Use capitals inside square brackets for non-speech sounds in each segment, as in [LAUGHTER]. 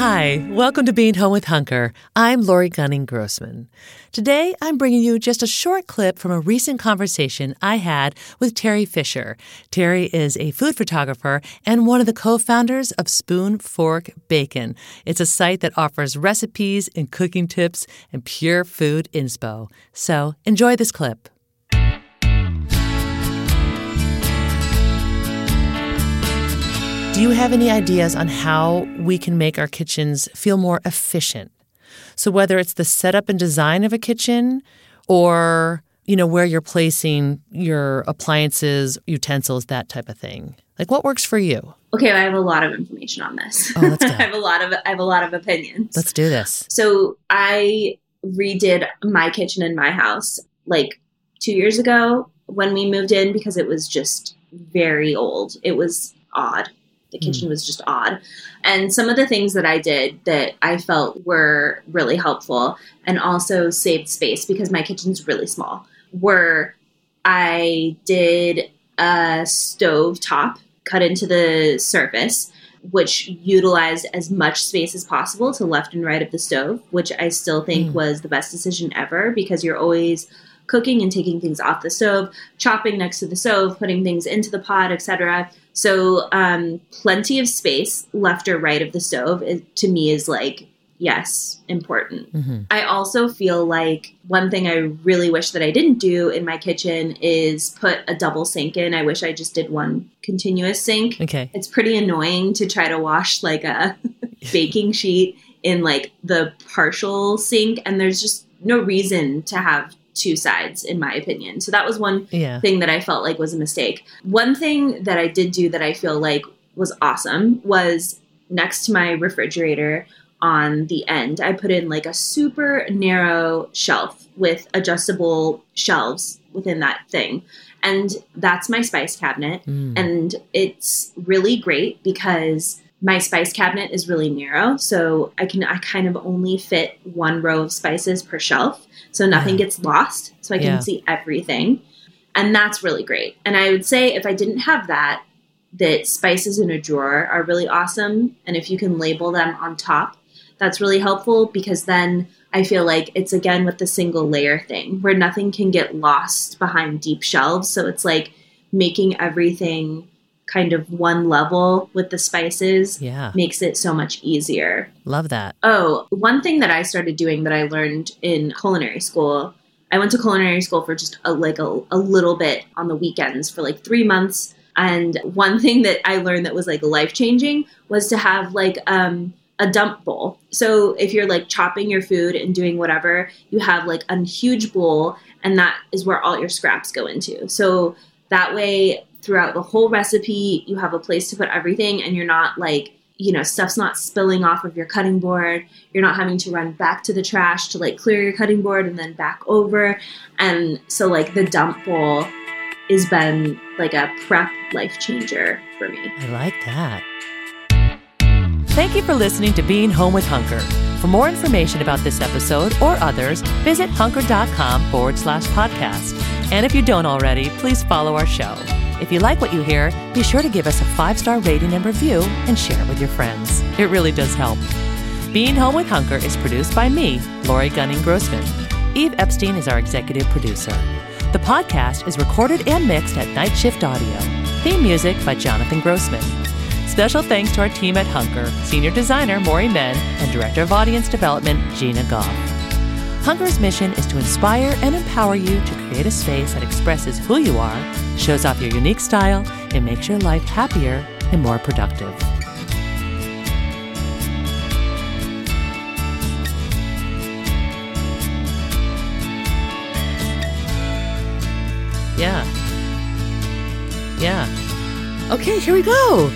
Hi, welcome to Being Home with Hunker. I'm Lori Gunning Grossman. Today, I'm bringing you just a short clip from a recent conversation I had with Teri Fisher. Terry is a food photographer and one of the co-founders of Spoon Fork Bacon. It's a site that offers recipes and cooking tips and pure food inspo. So, enjoy this clip. Do you have any ideas on how we can make our kitchens feel more efficient? So whether it's the setup and design of a kitchen or, you know, where you're placing your appliances, utensils, that type of thing. Like what works for you? Okay, I have a lot of information on this. Oh, let's go. [LAUGHS] I have a lot of I have a lot of opinions. Let's do this. So I redid my kitchen in my house like two years ago when we moved in because it was just very old. It was odd. The kitchen was just odd. And some of the things that I did that I felt were really helpful and also saved space because my kitchen's really small were I did a stove top cut into the surface, which utilized as much space as possible to left and right of the stove, which I still think Mm. was the best decision ever because you're always cooking and taking things off the stove, chopping next to the stove, putting things into the pot, etc. So, um, plenty of space left or right of the stove is, to me is like yes, important. hmm I also feel like one thing I really wish that I didn't do in my kitchen is put a double sink in. I wish I just did one continuous sink. Okay. It's pretty annoying to try to wash like a [LAUGHS] baking sheet in like the partial sink, and there's just no reason to have two sides, in my opinion. So that was one Yeah. thing that I felt like was a mistake. One thing that I did do that I feel like was awesome was next to my refrigerator on the end, I put in like a super narrow shelf with adjustable shelves within that thing. And that's my spice cabinet. Mm. And it's really great because my spice cabinet is really narrow. So I can, I kind of only fit one row of spices per shelf. So nothing Yeah. gets lost. So I can Yeah. see everything. And that's really great. And I would say if I didn't have that, that spices in a drawer are really awesome. And if you can label them on top, that's really helpful because then I feel like it's again with the single layer thing where nothing can get lost behind deep shelves. So it's like making everything kind of one level with the spices Yeah. makes it so much easier. Love that. Oh, one thing that I started doing that I learned in culinary school. I went to culinary school for just a, like a, a little bit on the weekends for like three months. And one thing that I learned that was like life changing was to have like um, a dump bowl. So if you're like chopping your food and doing whatever, you have like a huge bowl, and that is where all your scraps go into. So that way, throughout the whole recipe, you have a place to put everything, and you're not like you know stuff's not spilling off of your cutting board you're not having to run back to the trash to like clear your cutting board and then back over and so like the dump bowl has been like a prep life changer for me I like that. Thank you for listening to Being Home with Hunker. For more information about this episode or others, visit hunker.com forward slash podcast. And if you don't already, please follow our show. If you like what you hear, be sure to give us a five star rating and review and share it with your friends. It really does help. Being Home with Hunker is produced by me, Lori Gunning Grossman. Eve Epstein is our executive producer. The podcast is recorded and mixed at Night Shift Audio. Theme music by Jonathan Grossman. Special thanks to our team at Hunker, Senior Designer Maury Men, and Director of Audience Development Gina Goff. Hunker's mission is to inspire and empower you to create a space that expresses who you are, shows off your unique style, and makes your life happier and more productive. Yeah. Yeah. Okay, here we go.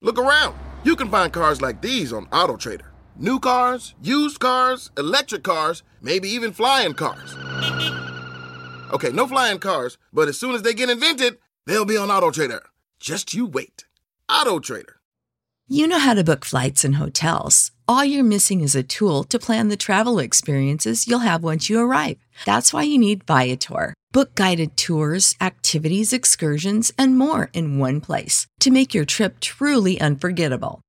Look around. You can find cars like these on AutoTrader New cars, used cars, electric cars, maybe even flying cars. Okay, no flying cars, but as soon as they get invented, they'll be on Auto Trader. Just you wait. Auto Trader. You know how to book flights and hotels. All you're missing is a tool to plan the travel experiences you'll have once you arrive. That's why you need Viator. Book guided tours, activities, excursions, and more in one place to make your trip truly unforgettable.